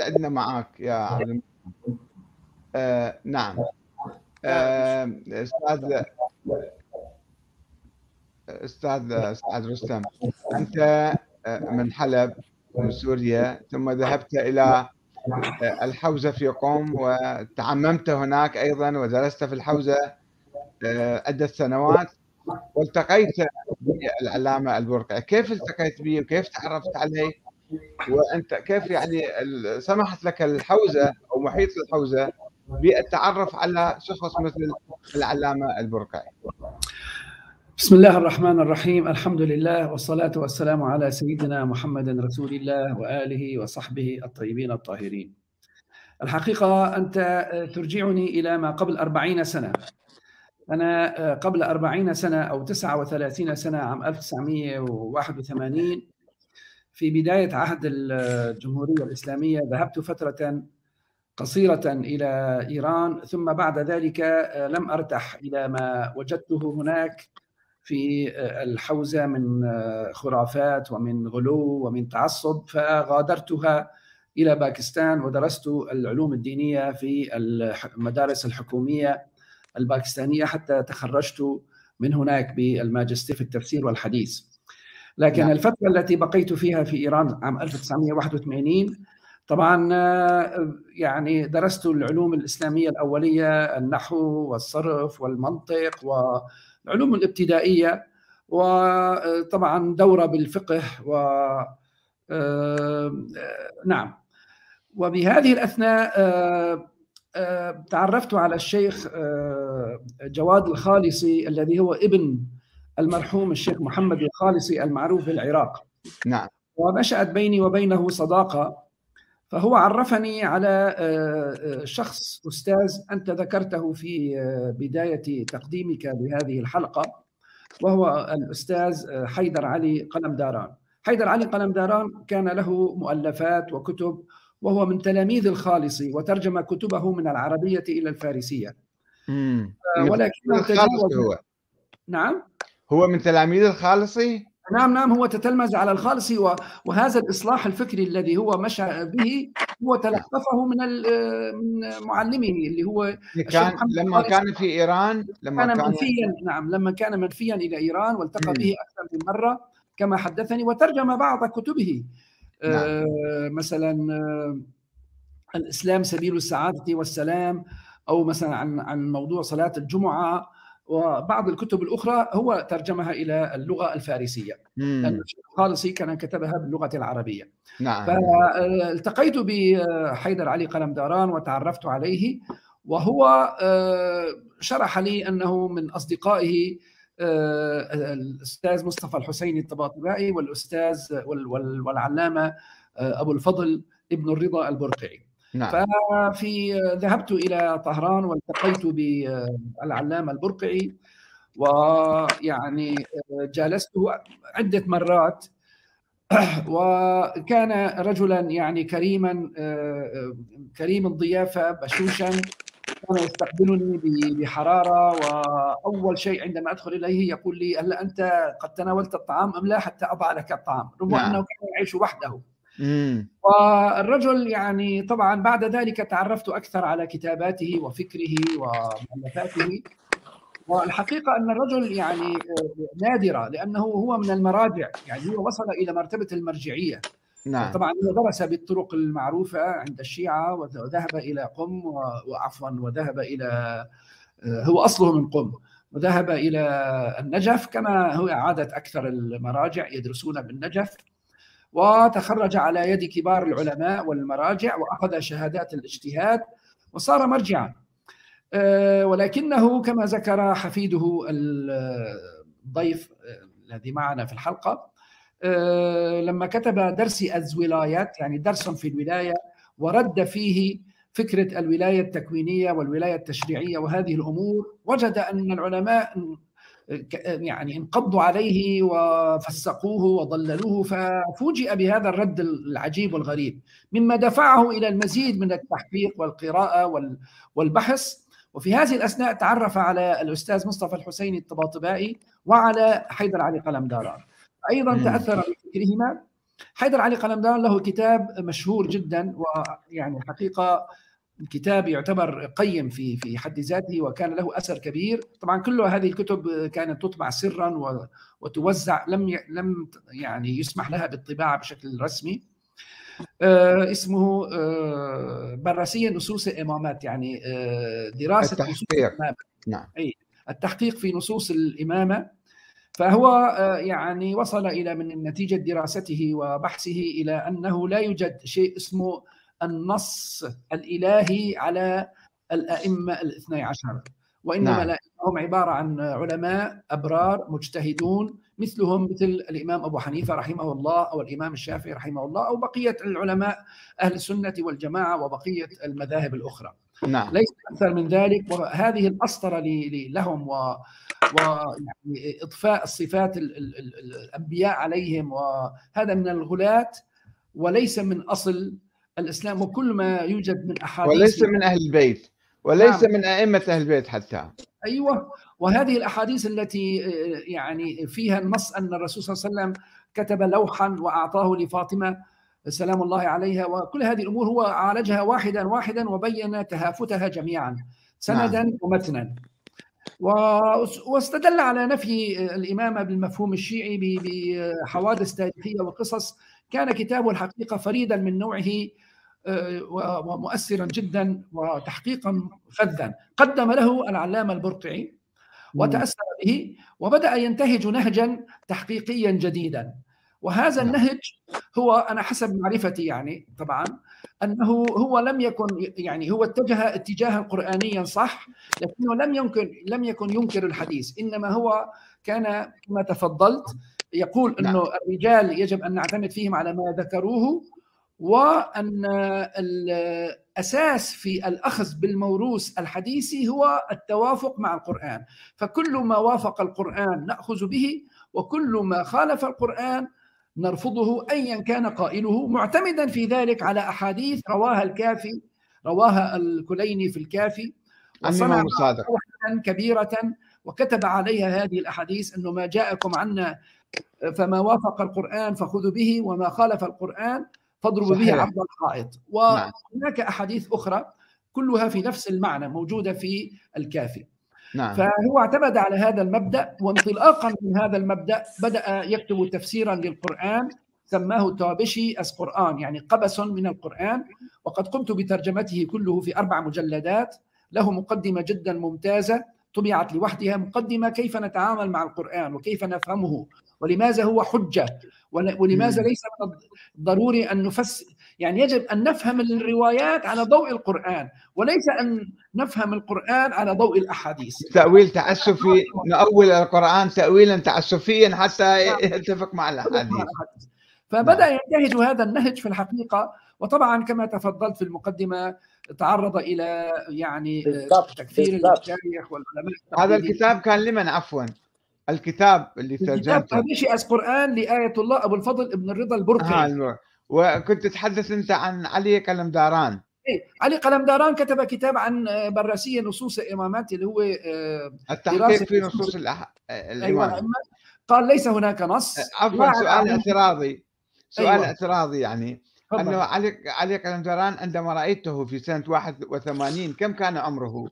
عندنا معك يا عبد آه نعم. آه أستاذ أستاذ سعد رستم أنت آه، من حلب من سوريا ثم ذهبت إلى آه، الحوزة في قم وتعممت هناك أيضا ودرست في الحوزة آه، عدة سنوات والتقيت بالعلامه البرقعي، كيف التقيت به وكيف تعرفت عليه؟ وأنت كيف يعني سمحت لك الحوزة أو محيط الحوزة بالتعرف على شخص مثل العلامة البرقعي؟ بسم الله الرحمن الرحيم الحمد لله والصلاة والسلام على سيدنا محمد رسول الله وآله وصحبه الطيبين الطاهرين الحقيقة أنت ترجعني إلى ما قبل أربعين سنة أنا قبل أربعين سنة أو تسعة وثلاثين سنة عام 1981 في بداية عهد الجمهورية الإسلامية ذهبت فترة قصيرة إلى إيران ثم بعد ذلك لم أرتح إلى ما وجدته هناك في الحوزة من خرافات ومن غلو ومن تعصب فغادرتها إلى باكستان ودرست العلوم الدينية في المدارس الحكومية الباكستانية حتى تخرجت من هناك بالماجستير في التفسير والحديث. لكن نعم. الفترة التي بقيت فيها في إيران عام 1981 طبعا يعني درست العلوم الإسلامية الأولية النحو والصرف والمنطق و العلوم الابتدائيه وطبعا دورة بالفقه و آه، نعم وبهذه الأثناء آه، آه، تعرفت على الشيخ جواد الخالصي الذي هو ابن المرحوم الشيخ محمد الخالصي المعروف بالعراق نعم. ونشأت بيني وبينه صداقة فهو عرفني على شخص أستاذ أنت ذكرته في بداية تقديمك لهذه الحلقة وهو الأستاذ حيدر علي قلمداران حيدر علي قلمداران كان له مؤلفات وكتب وهو من تلاميذ الخالصي وترجم كتبه من العربية إلى الفارسية. ولكنه تجاوز هو. نعم؟ هو من تلاميذ الخالصي؟ نعم نعم هو تتلمذ على الخالصي وهذا الإصلاح الفكري الذي هو مشى به هو تلقفه من من معلمه اللي هو كان لما كان في إيران لما كان, كان منفيا نعم لما كان منفيا إلى إيران والتقى به أكثر من مرة كما حدثني وترجم بعض كتبه. نعم. آه مثلا آه الإسلام سبيل السعادة والسلام أو مثلا عن عن موضوع صلاة الجمعة وبعض الكتب الأخرى هو ترجمها إلى اللغة الفارسية. لأن الخالصي كان كتبها باللغة العربية. نعم. فالتقيت بحيدر علي قلمداران وتعرفت عليه وهو آه، شرح لي أنه من أصدقائه آه، الأستاذ مصطفى الحسيني الطباطبائي والأستاذ والعلامة آه، أبو الفضل ابن الرضا البرقعي. نعم. ففي ذهبت إلى طهران والتقيت بالعلامة البرقعي ويعني جالسته عدة مرات وكان رجلا يعني كريما كريم الضيافة بشوشا كان يستقبلني بحرارة وأول شيء عندما أدخل إليه يقول لي هل أنت قد تناولت الطعام أم لا حتى أضع لك الطعام رغم نعم. أنه كان يعيش وحده والرجل يعني طبعا بعد ذلك تعرفت أكثر على كتاباته وفكره ومؤلفاته والحقيقة أن الرجل يعني نادرة لأنه هو من المراجع يعني هو وصل إلى مرتبة المرجعية. نعم. طبعا هو درس بالطرق المعروفة عند الشيعة وذهب إلى قم وعفوا وذهب إلى هو أصله من قم. وذهب إلى النجف كما هو عادة أكثر المراجع يدرسون بالنجف. وتخرج على يد كبار العلماء والمراجع وأخذ شهادات الاجتهاد وصار مرجعا. آه، ولكنه كما ذكر حفيده الضيف آه، الذي معنا في الحلقة آه، لما كتب درس الولايات يعني درس في الولاية ورد فيه فكرة الولاية التكوينية والولاية التشريعية وهذه الأمور وجد أن العلماء يعني انقضوا عليه وفسقوه وضللوه ففوجئ بهذا الرد العجيب والغريب. مما دفعه إلى المزيد من التحقيق والقراءة والبحث. وفي هذه الأثناء تعرف على الأستاذ مصطفى الحسيني الطباطبائي وعلى حيدر علي قلمداران. أيضا تأثر بفكرهما حيدر علي قلمدان له كتاب مشهور جدا ويعني حقيقة كتاب يعتبر قيم في في حد ذاته وكان له أثر كبير. طبعا كل هذه الكتب كانت تطبع سرا وتوزع لم لم يعني يسمح لها بالطباعة بشكل رسمي. آه اسمه آه براسية نصوص الإمامات يعني آه دراسة التحقيق. نصوص الإمامة. نعم. أي التحقيق في نصوص الإمامة. فهو يعني وصل إلى من نتيجة دراسته وبحثه إلى أنه لا يوجد شيء اسمه النص الإلهي على الأئمة الاثني عشر. وإنما نعم. هم عبارة عن علماء أبرار مجتهدون مثلهم مثل الإمام أبو حنيفة رحمه الله أو الإمام الشافعي رحمه الله أو بقية العلماء أهل السنة والجماعة وبقية المذاهب الأخرى. نعم. ليس أكثر من ذلك وهذه الأسطرة لهم و ويعني إضفاء الصفات ال ال ال الأنبياء عليهم وهذا من الغلاة وليس من أصل الإسلام وكل ما يوجد من أحاديث وليس من أهل البيت وليس نعم. من أئمة أهل البيت حتى أيوه وهذه الأحاديث التي يعني فيها النص أن الرسول صلى الله عليه وسلم كتب لوحا وأعطاه لفاطمة سلام الله عليها وكل هذه الأمور هو عالجها واحدا واحدا وبين تهافتها جميعا سندا نعم. ومتنا واستدل على نفي الامامه بالمفهوم الشيعي بحوادث تاريخية وقصص كان كتابه الحقيقة فريدا من نوعه آه، ومؤثرا جدا وتحقيقا فذا قدم له العلامة البرقعي وتأثر به وبدأ ينتهج نهجا تحقيقيا جديدا وهذا نعم. النهج هو أنا حسب معرفتي يعني طبعا أنه هو لم يكن يعني هو اتجه اتجاها قرانيا صح لكنه لم يمكن لم يكن ينكر الحديث إنما هو كان كما تفضلت يقول نعم. انه الرجال يجب أن نعتمد فيهم على ما ذكروه وأن الأساس في الأخذ بالموروث الحديثي هو التوافق مع القرآن. فكل ما وافق القرآن نأخذ به وكل ما خالف القرآن نرفضه ايا كان قائله. معتمدا في ذلك على أحاديث رواها الكافي رواها الكليني في الكافي. وصنع كبيرة وكتب عليها هذه الأحاديث أنه ما جاءكم عنا فما وافق القرآن فخذوا به وما خالف القرآن فاضربوا به. عرض الحائط. نعم. وهناك أحاديث أخرى كلها في نفس المعنى موجودة في الكافي. نعم. فهو اعتمد على هذا المبدأ وانطلاقا من هذا المبدأ بدأ يكتب تفسيرا للقرآن سماه الطابشي أس قرآن يعني قبس من القرآن. وقد قمت بترجمته كله في أربع مجلدات له مقدمة جدا ممتازة طبعت لوحدها مقدمة كيف نتعامل مع القرآن وكيف نفهمه. ولماذا هو حجة؟ ول- ولماذا. ليس من الضروري أن نفسر يعني يجب أن نفهم الروايات على ضوء القرآن وليس أن نفهم القرآن على ضوء الأحاديث. تأويل تعسفي نؤول القرآن تأويلا تعسفيا حتى يتفق مع الأحاديث. فبدأ ينتهج هذا النهج في الحقيقة وطبعا كما تفضلت في المقدمة تعرض إلى يعني بالضبط، تكفير بالضبط. المشايخ والعلماء هذا. الكتاب كان لمن عفوا؟ الكتاب اللي الكتاب ترجمته هامشي قرآن لآية الله أبو الفضل ابن الرضا آه البرقعي النور. وكنت تتحدث أنت عن علي قلمداران إيه. علي قلمداران كتب كتاب عن آه، براسية نصوص الإمامات اللي هو آه، التحقيق في نصوص- الأح... أيوة الإمام قال ليس هناك نص عفوا لا سؤال. اعتراضي سؤال أيوة. اعتراضي يعني. أنه علي علي قلمداران عندما رأيته في سنة 81 كم كان عمره؟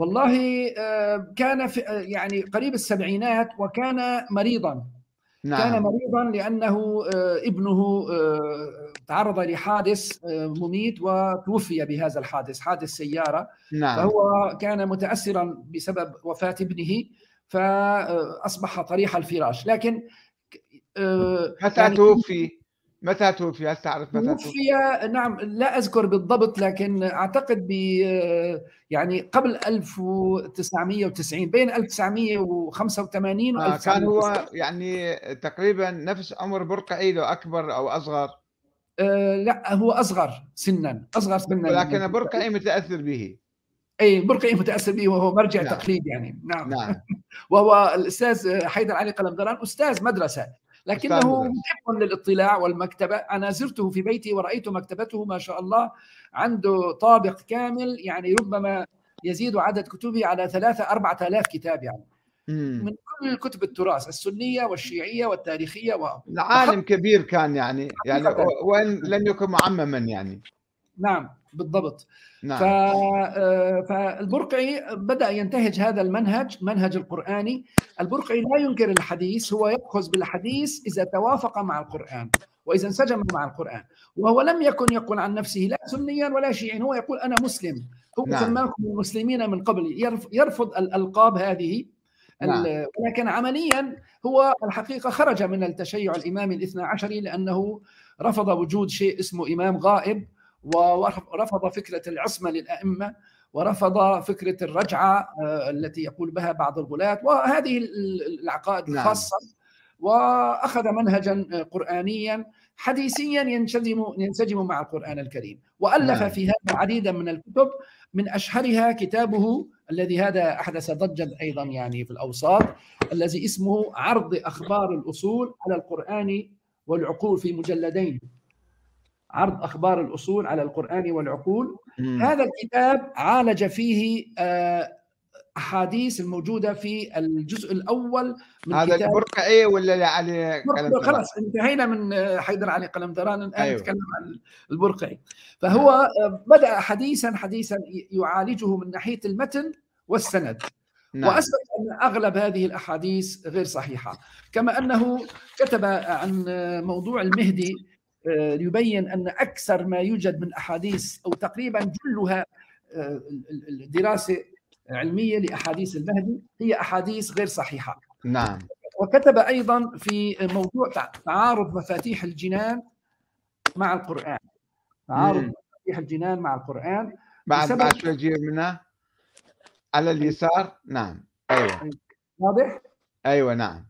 والله آه، كان في آه، يعني قريب السبعينات وكان مريضا. كان نعم. مريضا لأنه آه، ابنه تعرض لحادث مميت وتوفي بهذا الحادث حادث سيارة. نعم. فهو كان متاثرا بسبب وفاة ابنه فأصبح طريح الفراش. لكن متى يعني توفي؟ متى توفي؟ هل تعرف متى توفي؟ توفي نعم لا أذكر بالضبط لكن أعتقد ب يعني قبل 1990 بين 1985 و آه كان 1990 هو يعني تقريبا نفس عمر برقعي لو أكبر أو أصغر؟ آه، لا هو أصغر سنا أصغر سنا. ولكن برقعي متأثر به. اي برقعي متأثر به وهو مرجع نعم. تقليد يعني. نعم. نعم. وهو الأستاذ حيدر علي قلمدران أستاذ مدرسة. لكنه. محب للاطلاع والمكتبة. أنا زرته في بيتي ورأيت مكتبته ما شاء الله. عنده طابق كامل يعني ربما يزيد عدد كتبه على ثلاثة أربعة آلاف كتاب يعني. من كل كتب التراث السنية والشيعية والتاريخية و... عالم كبير كان يعني يعني وإن لم يكن معمما يعني. نعم. بالضبط. نعم. آه، فالبرقعي بدأ ينتهج هذا المنهج منهج القرآني. البرقعي لا ينكر الحديث هو يأخذ بالحديث إذا توافق مع القرآن وإذا انسجم مع القرآن. وهو لم يكن يقول عن نفسه لا سنيا ولا شيعيا هو يقول أنا مسلم. هو نعم. سماكم المسلمين من قبل. يرفض الألقاب هذه. نعم. ولكن عمليا هو الحقيقة خرج من التشيع الإمامي الاثنى عشري لأنه رفض وجود شيء اسمه إمام غائب. ورفض فكرة العصمة للأئمة ورفض فكرة الرجعة آه، التي يقول بها بعض الغلاة وهذه العقائد نعم. وأخذ منهجا قرانيا حديثيا ينسجم ينسجم مع القرآن الكريم وألف نعم. في هذا عديدا من الكتب من أشهرها كتابه الذي هذا أحدث ضجا أيضا يعني في الأوساط الذي اسمه عرض أخبار الأصول على القرآن والعقول في مجلدين عرض أخبار الأصول على القرآن والعقول. مم. هذا الكتاب عالج فيه آه، أحاديث الموجودة في الجزء الأول من هذا كتاب البرقعي ولا علي قلمدران خلاص انتهينا من حيدر علي قلمدران الآن أيوه. نتكلم عن البرقعي. فهو آه، بدأ حديثا حديثا يعالجه من ناحية المتن والسند. نعم. وأثبت أن أغلب هذه الأحاديث غير صحيحة. كما أنه كتب عن موضوع المهدي آه، يبين أن أكثر ما يوجد من أحاديث أو تقريبا جلها آه، دراسة علمية لأحاديث المهدي هي أحاديث غير صحيحة. نعم. وكتب أيضا في موضوع تعارض مفاتيح الجنان مع القرآن. تعارض مم. مفاتيح الجنان مع القرآن بعد بعد شوي منها على اليسار نعم أيوه واضح؟ أيوه نعم.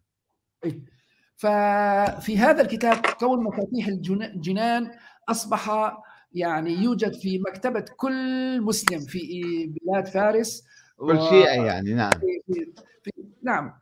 ففي هذا الكتاب كون مفاتيح الجنان أصبح يعني يوجد في مكتبة كل مسلم في بلاد فارس كل شيعي يعني نعم. في في نعم.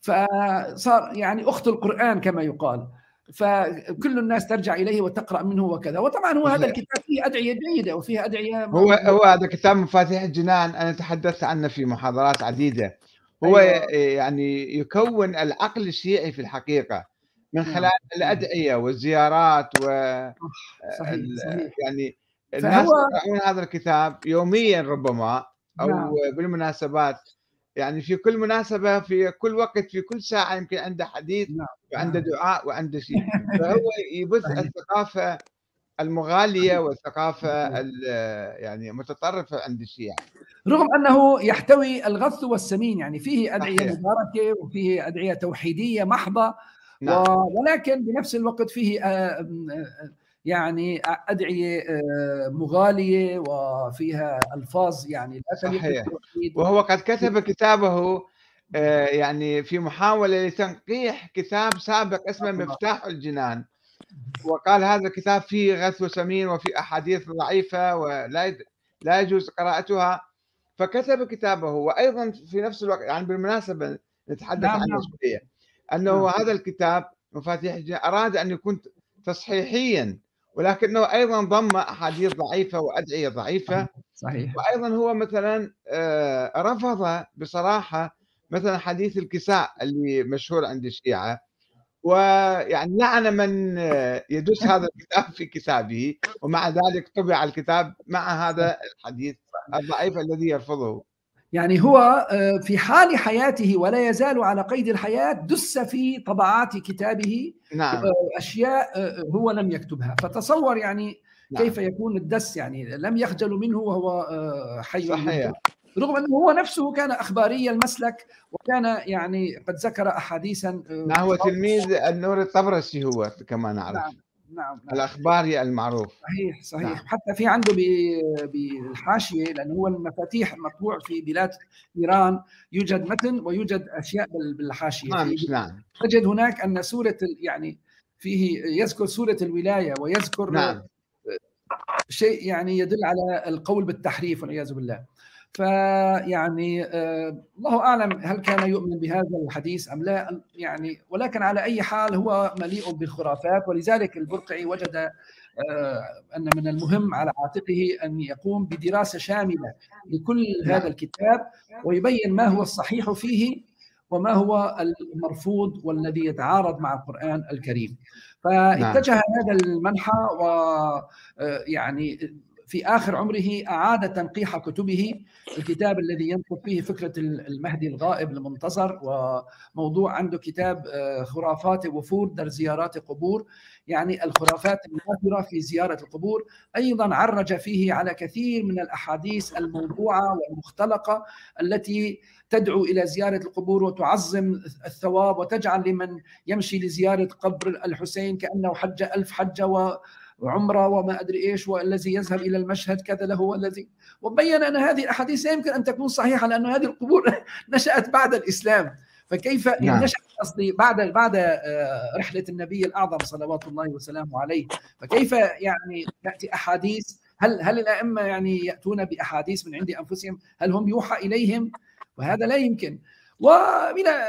فصار يعني أخت القرآن كما يقال. فكل الناس ترجع إليه وتقرأ منه وكذا. وطبعا هو هذا الكتاب فيه أدعية جيدة وفيه أدعية هو هو هذا كتاب مفاتيح الجنان. أنا تحدثت عنه في محاضرات عديدة. هو أيوة. يعني يكون العقل الشيعي في الحقيقة من نعم. خلال الأدعية والزيارات و صحيح. صحيح. يعني الناس يقرؤون هذا الكتاب يوميا ربما أو نعم. بالمناسبات يعني في كل مناسبة في كل وقت في كل ساعة يمكن عنده حديث نعم. وعنده نعم. دعاء وعنده شيء فهو يبث الثقافة المغالية والثقافة يعني متطرفة عند الشيعة رغم أنه يحتوي الغث والسمين يعني فيه أدعية مباركة وفيه أدعية توحيدية محضة نعم. ولكن بنفس الوقت فيه آه، آه، يعني أدعية آه، مغالية وفيها ألفاظ يعني لا صحيح. وهو قد كتب كتابه يعني في محاولة لتنقيح كتاب سابق اسمه مفتاح الجنان. وقال هذا الكتاب فيه غث وسمين وفي أحاديث ضعيفة ولا لا يجوز قراءتها. فكتب كتابه. وأيضا في نفس الوقت يعني بالمناسبة نتحدث نعم عنه نعم. شوية أنه نعم. هذا الكتاب مفاتيح الجنة أراد أن يكون تصحيحيا ولكنه أيضا ضم أحاديث ضعيفة وأدعية ضعيفة. صحيح وأيضا هو مثلا آه، رفض بصراحة مثلا حديث الكساء اللي مشهور عند الشيعة. ويعني لعن من يدس هذا الكتاب في كتابه ومع ذلك طبع الكتاب مع هذا الحديث. الضعيف الذي يرفضه. يعني هو آه، في حال حياته ولا يزال على قيد الحياة دس في طبعات كتابه نعم. آه، أشياء آه، هو لم يكتبها. فتصور يعني نعم. كيف يكون الدس يعني لم يخجل منه وهو حي صحيح. رغم أنه هو نفسه كان أخباري المسلك وكان يعني قد ذكر احاديثا نعم هو تلميذ النور الطبرسي هو كما نعرف. نعم. نعم, نعم. الاخباري المعروف صحيح صحيح نعم. حتى في عنده بالحاشيه لأنه هو المفاتيح مطبوع في بلاد إيران يوجد متن ويوجد أشياء بالحاشية نعم نعم تجد هناك أن سورة يعني فيه يذكر سورة الولاية ويذكر نعم. شيء يعني يدل على القول بالتحريف والعياذ بالله فيعني آه الله أعلم هل كان يؤمن بهذا الحديث أم لا يعني ولكن على أي حال هو مليء بالخرافات ولذلك البرقعي وجد آه أن من المهم على عاتقه أن يقوم بدراسة شاملة لكل هذا الكتاب ويبين ما هو الصحيح فيه وما هو المرفوض والذي يتعارض مع القرآن الكريم فاتجه نعم. هذا المنحى و يعني في آخر عمره أعاد تنقيح كتبه الكتاب الذي ينطق فيه فكرة المهدي الغائب المنتظر وموضوع عنده كتاب آه، خرافات وفود زيارات قبور. يعني الخرافات النافرة في زيارة القبور. أيضا عرج فيه على كثير من الأحاديث الموضوعة والمختلقة التي تدعو إلى زيارة القبور وتعظم الثواب وتجعل لمن يمشي لزيارة قبر الحسين كأنه حج ألف حجة وعمرة وما أدري إيش والذي يذهب إلى المشهد كذا له والذي وبين أن هذه الأحاديث لا يمكن أن تكون صحيحة لأن هذه القبور نشأت بعد الإسلام. فكيف نعم. نشأت قصدي بعد بعد آه، رحلة النبي الأعظم صلوات الله وسلامه عليه. فكيف يعني تأتي أحاديث؟ هل هل الأئمة يعني يأتون بأحاديث من عند أنفسهم؟ هل هم يوحى إليهم؟ وهذا لا يمكن. وإلى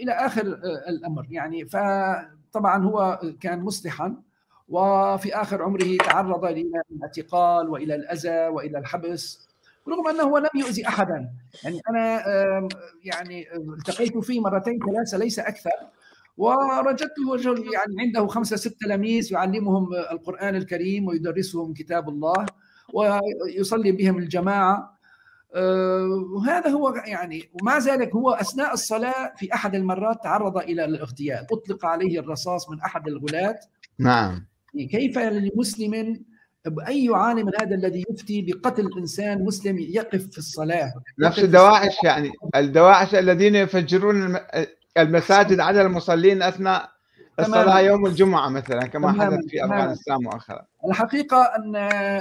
إلى آخر آه، الأمر يعني. فطبعا هو كان مصلحا. وفي آخر عمره تعرض إلى الاعتقال وإلى الأذى وإلى الحبس رغم أنه لم يؤذي أحدا. يعني أنا يعني التقيت فيه مرتين ثلاثة ليس أكثر ورجدته يعني عنده خمسة ستة تلاميذ يعلمهم القرآن الكريم ويدرسهم كتاب الله ويصلي بهم الجماعة. آه، وهذا هو يعني ومع ذلك هو أثناء الصلاة في أحد المرات تعرض إلى الاغتيال. أطلق عليه الرصاص من أحد الغلاة. نعم. كيف لمسلم أي عالم هذا الذي يفتي بقتل إنسان مسلم يقف في الصلاة؟ نفس الدواعش يعني. الدواعش الذين يفجرون المساجد على المصلين أثناء الصلاة يوم الجمعة مثلا كما حدث في أفغانستان مؤخرا. الحقيقة أن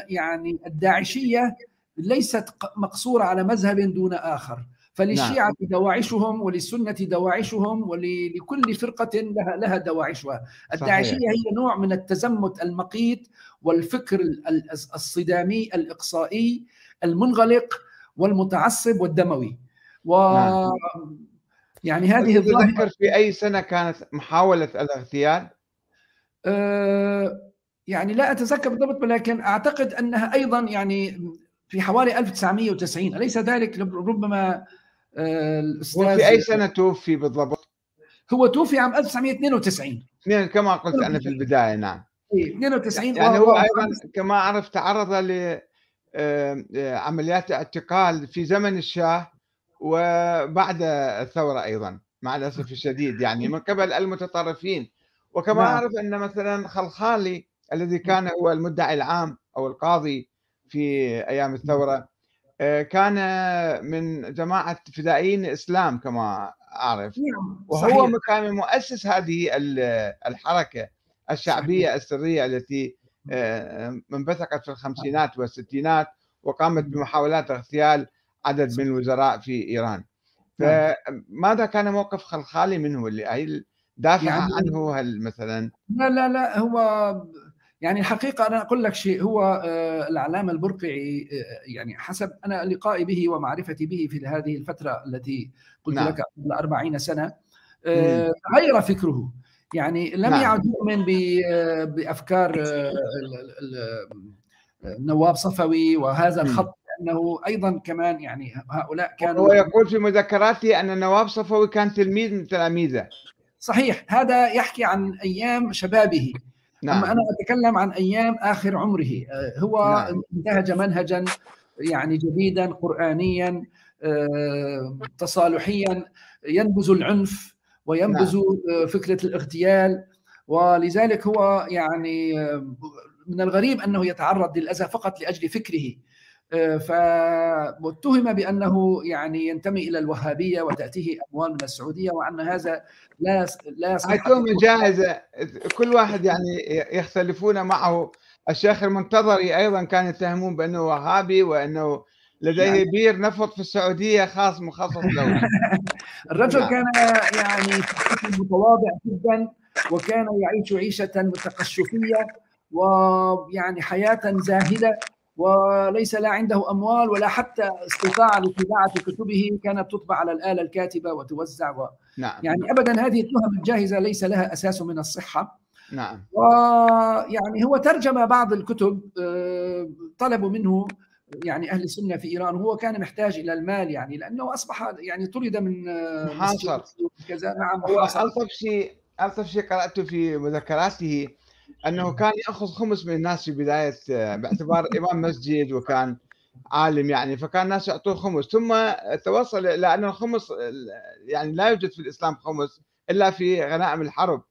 يعني الداعشية ليست مقصورة على مذهب دون آخر. فللشيعة نعم. دواعشهم وللسنة دواعشهم ولكل فرقة لها لها دواعشها الداعشية هي نوع من التزمت المقيت والفكر الصدامي الإقصائي المنغلق والمتعصب والدموي و نعم. يعني هذه الظاهرة في أي سنة كانت محاولة الاغتيال؟ أه يعني لا أتذكر بالضبط ولكن أعتقد أنها أيضا يعني في حوالي 1990 أليس ذلك ربما الأستاذ هو في أي سنة توفي بالضبط؟ هو توفي عام 1992 كما قلت أنا في البداية نعم 92 يعني هو أيضا كما اعرف تعرض لعمليات اعتقال في زمن الشاه وبعد الثورة أيضا مع الأسف الشديد يعني من قبل المتطرفين وكما نعم. اعرف أن مثلا خلخالي الذي كان هو المدعي العام أو القاضي في أيام الثورة. آه، كان من جماعة فدائيين الإسلام كما أعرف. نعم، وهو كان مؤسس هذه الحركة الشعبية السرية التي آه، انبثقت في الخمسينات والستينات وقامت بمحاولات اغتيال عدد من الوزراء في إيران. نعم. فماذا كان موقف خلخالي منه؟ اللي دافع يعني عنه؟ هل مثلا لا لا لا هو يعني الحقيقة أنا أقول لك شيء هو آه، العلامة البرقعي آه، يعني حسب أنا لقائي به ومعرفتي به في هذه الفترة التي قلت نعم. لك قبل 40 سنة آه، غير فكره. يعني لم نعم. يعد يؤمن بأفكار نواب صفوي وهذا الخط انه أيضا كمان يعني هؤلاء كانوا هو يقول في مذكراته أن نواب صفوي كان تلميذ من تلاميذه. صحيح هذا يحكي عن أيام شبابه. نعم. أما أنا أتكلم عن أيام آخر عمره آه، هو نعم. انتهج منهجا يعني جديدا قرآنيا آه، تصالحيا ينبذ العنف وينبذ نعم. فكرة الاغتيال ولذلك هو يعني من الغريب أنه يتعرض للأذى فقط لأجل فكره فاتهم بأنه يعني ينتمي إلى الوهابية وتأتيه أموال من السعودية وأن هذا لا لا يصح جاهزه كل واحد يعني يختلفون معه. الشيخ المنتظري أيضا كان يتهمون بأنه وهابي وأنه لديه يعني. بير نفط في السعودية خاص مخصص له الرجل نعم. كان يعني متواضع جدا وكان يعيش عيشة متقشفية ويعني حياة زاهدة. وليس لا عنده أموال ولا حتى استطاع لطباعه كتبه كانت تطبع على الآلة الكاتبة وتوزع و... نعم. يعني ابدا هذه التهم الجاهزة ليس لها أساس من الصحة. نعم. ويعني هو ترجم بعض الكتب آه، طلبوا منه يعني أهل السنة في إيران وهو كان محتاج إلى المال يعني لأنه أصبح يعني طرد من محاصر. كذا نعم ألطف شيء ألطف شيء قرأته في مذكراته أنه كان يأخذ خمس من الناس في بداية باعتبار إمام مسجد وكان عالم يعني فكان الناس يعطوه خمس. ثم توصل إلى أن الخمس يعني لا يوجد في الإسلام خمس إلا في غنائم الحرب.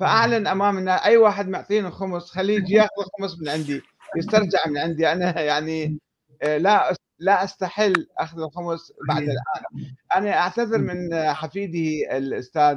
فأعلن أمام الناس أي واحد معطيني خمس خليه يجي يأخذ خمس من عندي يسترجع من عندي. أنا يعني لا لا أستحل أخذ الخمس بعد الآن. أنا أعتذر من حفيده الأستاذ